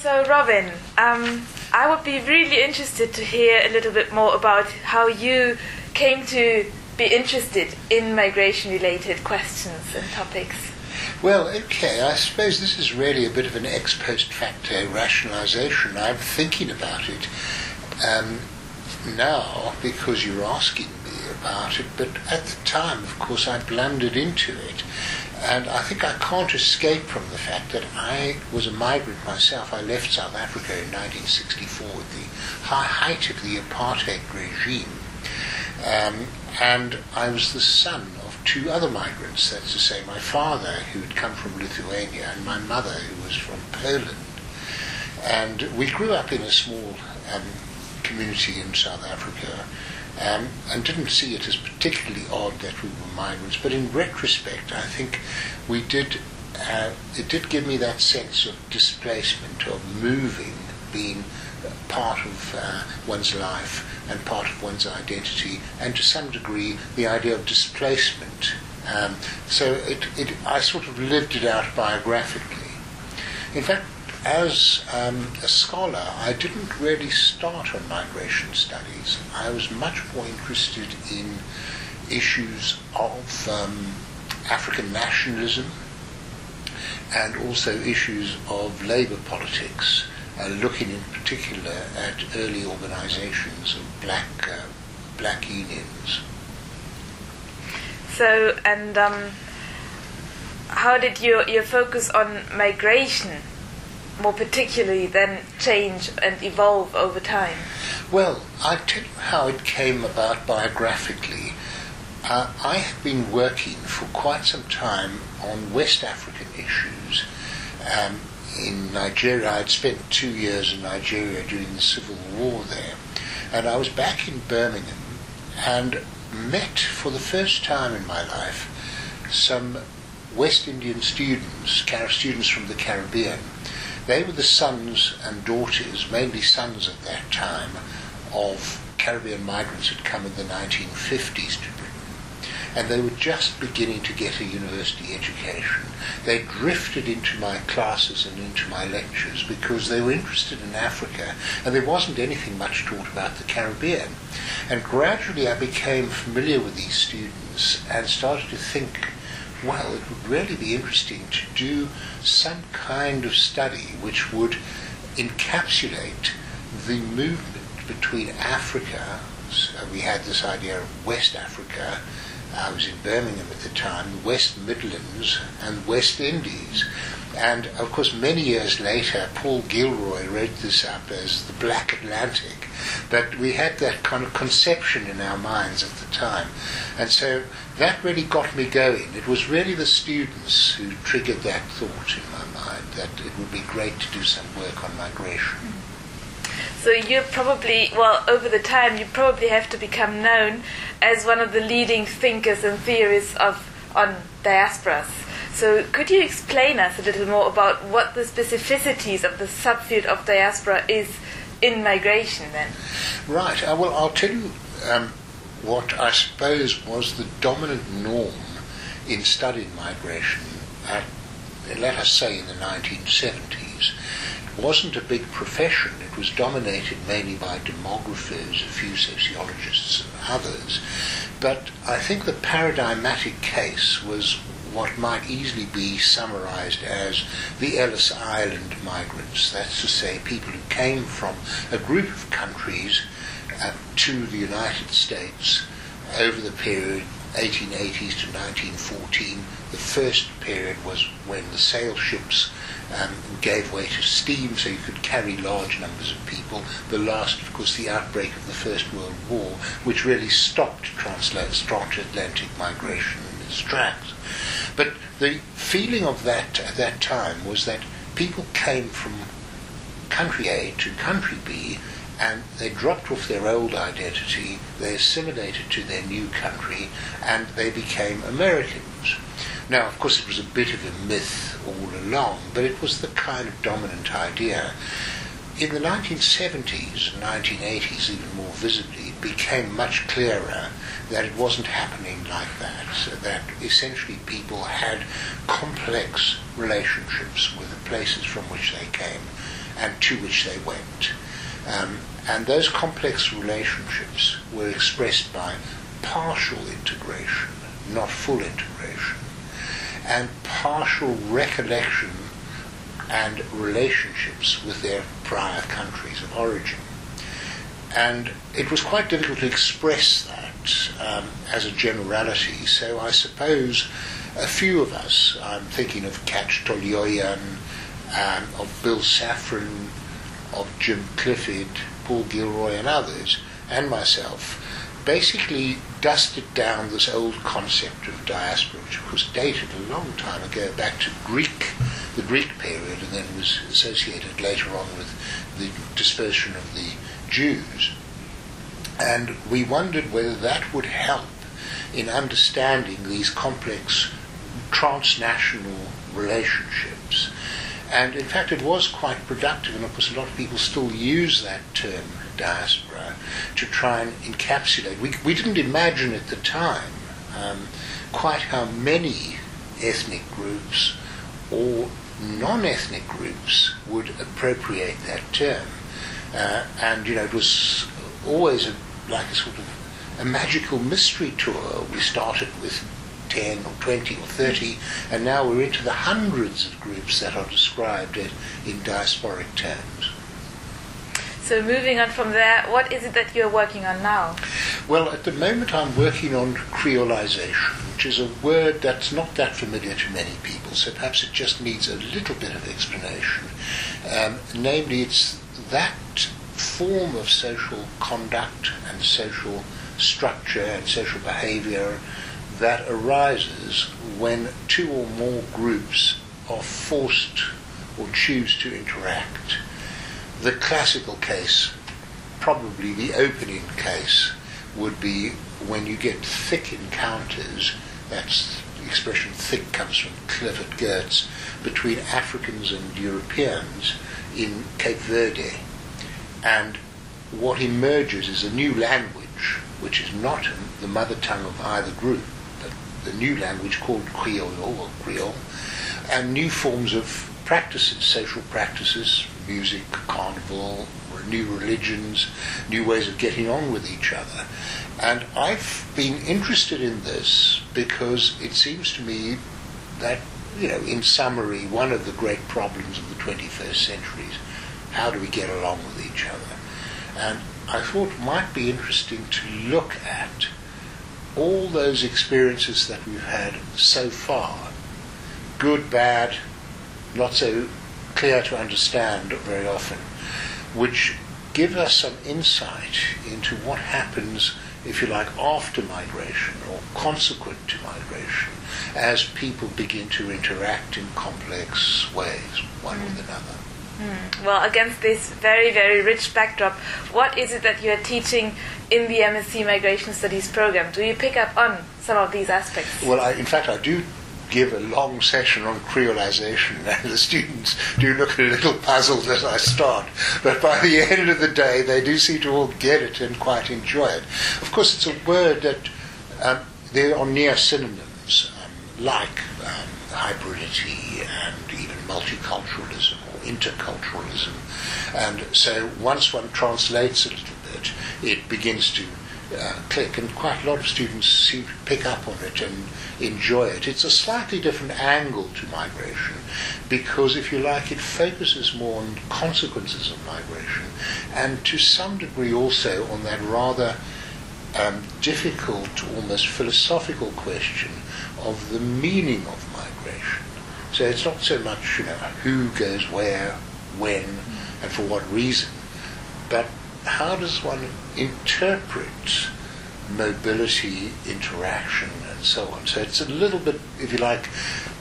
So, Robin, um, I would be really interested to hear a little bit more about how you came to be interested in migration related questions and topics. Well, okay, I suppose this is really a bit of an ex post facto rationalization. I'm thinking about it um, now because you're asking me about it, but at the time, of course, I blundered into it. And I think I can't escape from the fact that I was a migrant myself. I left South Africa in 1964 at the high height of the apartheid regime. Um, and I was the son of two other migrants, that's to say, my father, who had come from Lithuania, and my mother, who was from Poland. And we grew up in a small um, community in South Africa um, and didn't see it as particularly odd that we were migrants. But in retrospect, I think we did. Uh, it did give me that sense of displacement, of moving, being part of uh, one's life and part of one's identity, and to some degree the idea of displacement. Um, so it, it, I sort of lived it out biographically. In fact, as um, a scholar, I didn't really start on migration studies. I was much more interested in issues of um, African nationalism and also issues of labour politics, uh, looking in particular at early organisations of black uh, black unions. So, and um, how did your your focus on migration more particularly then change and evolve over time? Well, I'll tell you how it came about biographically. Uh, I have been working for quite some time on West African issues. Um, in Nigeria, I'd spent two years in Nigeria during the civil war there, and I was back in Birmingham and met for the first time in my life some West Indian students, students from the Caribbean, they were the sons and daughters, mainly sons at that time, of Caribbean migrants who had come in the 1950s to Britain. And they were just beginning to get a university education. They drifted into my classes and into my lectures because they were interested in Africa and there wasn't anything much taught about the Caribbean. And gradually I became familiar with these students and started to think well, it would really be interesting to do some kind of study which would encapsulate the movement between Africa. So we had this idea of West Africa. I was in Birmingham at the time, West Midlands and West Indies. And of course, many years later, Paul Gilroy wrote this up as the Black Atlantic. But we had that kind of conception in our minds at the time. And so that really got me going. It was really the students who triggered that thought in my mind that it would be great to do some work on migration. So you probably, well, over the time, you probably have to become known as one of the leading thinkers and theorists of on diasporas. So could you explain us a little more about what the specificities of the subfield of diaspora is in migration then? Right. Uh, well, I'll tell you um, what I suppose was the dominant norm in studying migration at, let us say, in the 1970s. Wasn't a big profession. It was dominated mainly by demographers, a few sociologists and others. But I think the paradigmatic case was what might easily be summarized as the Ellis Island migrants. That's to say, people who came from a group of countries uh, to the United States over the period 1880s to 1914. The first period was when the sail ships um, gave way to steam, so you could carry large numbers of people. The last, of course, the outbreak of the First World War, which really stopped transatlantic migration in its tracks. But the feeling of that at that time was that people came from country A to country B and they dropped off their old identity, they assimilated to their new country, and they became Americans. Now, of course, it was a bit of a myth all along, but it was the kind of dominant idea. In the 1970s and 1980s, even more visibly, it became much clearer that it wasn't happening like that, so that essentially people had complex relationships with the places from which they came and to which they went. Um, and those complex relationships were expressed by partial integration, not full integration, and partial recollection and relationships with their prior countries of origin. And it was quite difficult to express that um, as a generality, so I suppose a few of us, I'm thinking of Khachig Tölölyan, um, of Bill Safran, of Jim Clifford, Paul Gilroy, and others, and myself, basically dusted down this old concept of diaspora, which course dated a long time ago back to Greek, the Greek period, and then was associated later on with the dispersion of the Jews. And we wondered whether that would help in understanding these complex transnational relationships. And in fact, it was quite productive, and of course, a lot of people still use that term, diaspora, to try and encapsulate. We, we didn't imagine at the time um, quite how many ethnic groups or non ethnic groups would appropriate that term. Uh, and, you know, it was always a, like a sort of a magical mystery tour. We started with 10 or 20 or 30, and now we're into the hundreds of groups that are described in, in diasporic terms. So moving on from there, what is it that you're working on now? Well, at the moment I'm working on creolization, which is a word that's not that familiar to many people, so perhaps it just needs a little bit of explanation. Um, namely, it's that form of social conduct and social structure and social behavior that arises when two or more groups are forced or choose to interact. The classical case, probably the opening case, would be when you get thick encounters, that's the expression thick comes from Clifford Geertz, between Africans and Europeans in Cape Verde. And what emerges is a new language, which is not the mother tongue of either group, but the new language called Creole or Creole, and new forms of practices, social practices, music, carnival, new religions, new ways of getting on with each other. And I've been interested in this because it seems to me that, you know, in summary, one of the great problems of the 21st century is how do we get along with each other? And I thought it might be interesting to look at all those experiences that we've had so far good, bad, not so clear to understand very often, which give us some insight into what happens, if you like, after migration or consequent to migration as people begin to interact in complex ways, one mm. with another. Mm. Well, against this very, very rich backdrop, what is it that you're teaching in the MSc Migration Studies program? Do you pick up on some of these aspects? Well, I, in fact, I do give a long session on creolization, and the students do look a little puzzled as I start. But by the end of the day, they do seem to all get it and quite enjoy it. Of course, it's a word that um, there are near synonyms, um, like um, hybridity and even multiculturalism or interculturalism. And so once one translates a little bit, it begins to uh, click, and quite a lot of students seem to pick up on it and enjoy it. It's a slightly different angle to migration because, if you like, it focuses more on consequences of migration and to some degree also on that rather um, difficult, almost philosophical question of the meaning of migration. So it's not so much, you know, who goes where, when, and for what reason, but how does one interpret mobility, interaction, and so on? So it's a little bit, if you like,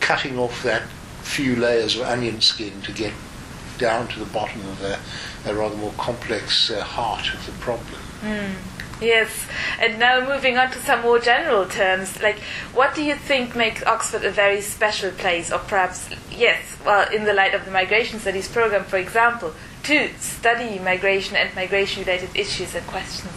cutting off that few layers of onion skin to get down to the bottom of a, a rather more complex uh, heart of the problem. Mm. Yes, and now moving on to some more general terms, like what do you think makes Oxford a very special place, or perhaps, yes, well, in the light of the migration studies program, for example, to study migration and migration-related issues and questions?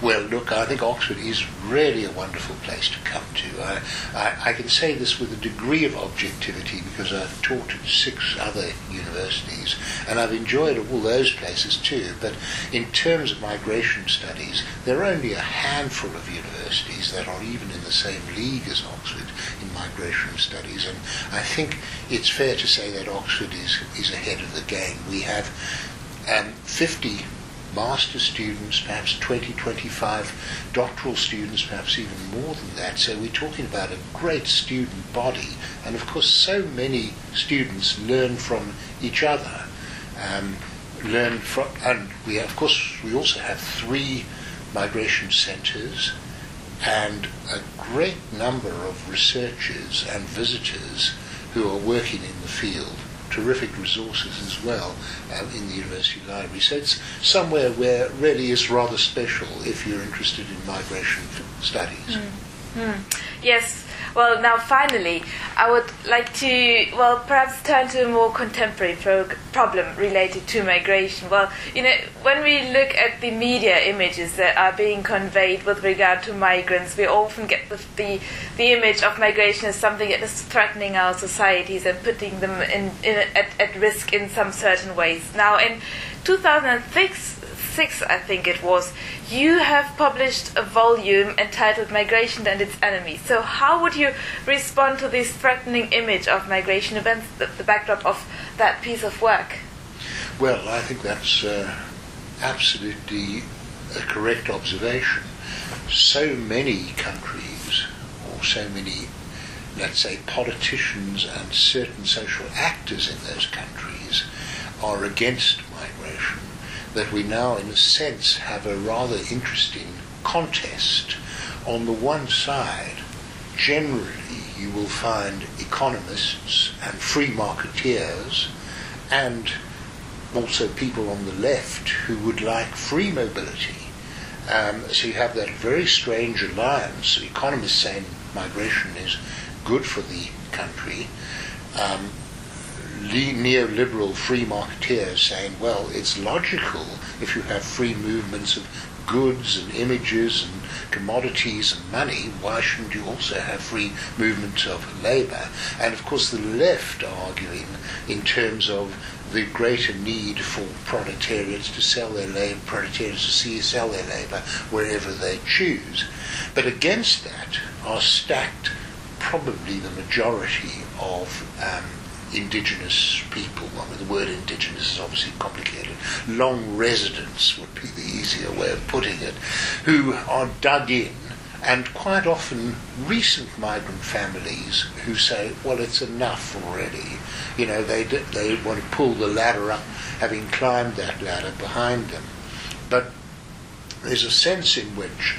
Well, look, I think Oxford is really a wonderful place to come to. I, I, I, can say this with a degree of objectivity because I've taught at six other universities and I've enjoyed all those places too. But in terms of migration studies, there are only a handful of universities that are even in the same league as Oxford in migration studies. And I think it's fair to say that Oxford is, is ahead of the game. We have um, 50 master students, perhaps 20, 25 doctoral students, perhaps even more than that. So we're talking about a great student body. And of course, so many students learn from each other. Um, learn from, and we of course we also have three migration centres and a great number of researchers and visitors who are working in the field terrific resources as well um, in the university library. So it's somewhere where really is rather special if you're interested in migration studies. Mm. Mm. Yes, well, now finally, I would like to, well, perhaps turn to a more contemporary pro- problem related to migration. Well, you know, when we look at the media images that are being conveyed with regard to migrants, we often get the, the, the image of migration as something that is threatening our societies and putting them in, in at, at risk in some certain ways. Now, in 2006, six, I think it was, you have published a volume entitled Migration and Its Enemies. So, how would you respond to this threatening image of migration events, the, the backdrop of that piece of work? Well, I think that's uh, absolutely a correct observation. So many countries, or so many, let's say, politicians and certain social actors in those countries are against migration that we now, in a sense, have a rather interesting contest. On the one side, generally, you will find economists and free marketeers and also people on the left who would like free mobility. Um, so you have that very strange alliance. Economists saying migration is good for the country. Um, neoliberal free marketeers saying, well, it's logical if you have free movements of goods and images and commodities and money, why shouldn't you also have free movements of labour? And of course, the left are arguing in terms of the greater need for proletarians to sell their labour, proletariats to see, sell their labour wherever they choose. But against that are stacked probably the majority of um, indigenous people. I mean, the word indigenous is obviously complicated. Long residents would be the easier way of putting it, who are dug in, and quite often recent migrant families who say, well, it's enough already. You know, they, they want to pull the ladder up, having climbed that ladder behind them. But there's a sense in which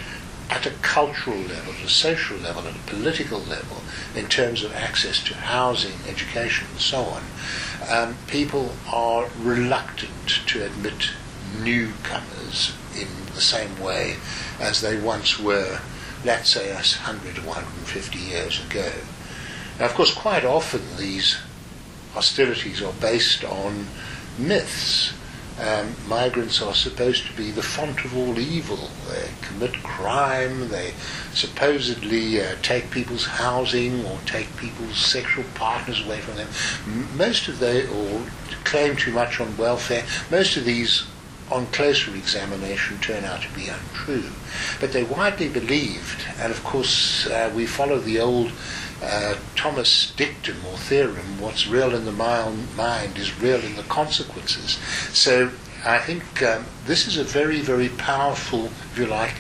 at a cultural level, at a social level, at a political level, in terms of access to housing, education, and so on, um, people are reluctant to admit newcomers in the same way as they once were, let's say, 100 or 150 years ago. Now, of course, quite often these hostilities are based on myths um, migrants are supposed to be the font of all evil. They commit crime, they supposedly uh, take people's housing or take people's sexual partners away from them. Most of they, or claim too much on welfare, most of these on closer examination turn out to be untrue. But they're widely believed, and of course uh, we follow the old uh, Thomas dictum or theorem, what's real in the mind is real in the consequences. So I think um, this is a very, very powerful, if you like,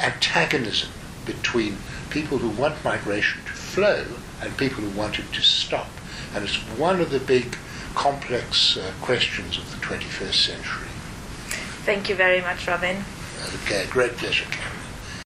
antagonism between people who want migration to flow and people who want it to stop. And it's one of the big complex uh, questions of the 21st century. Thank you very much, Robin. Okay, great pleasure.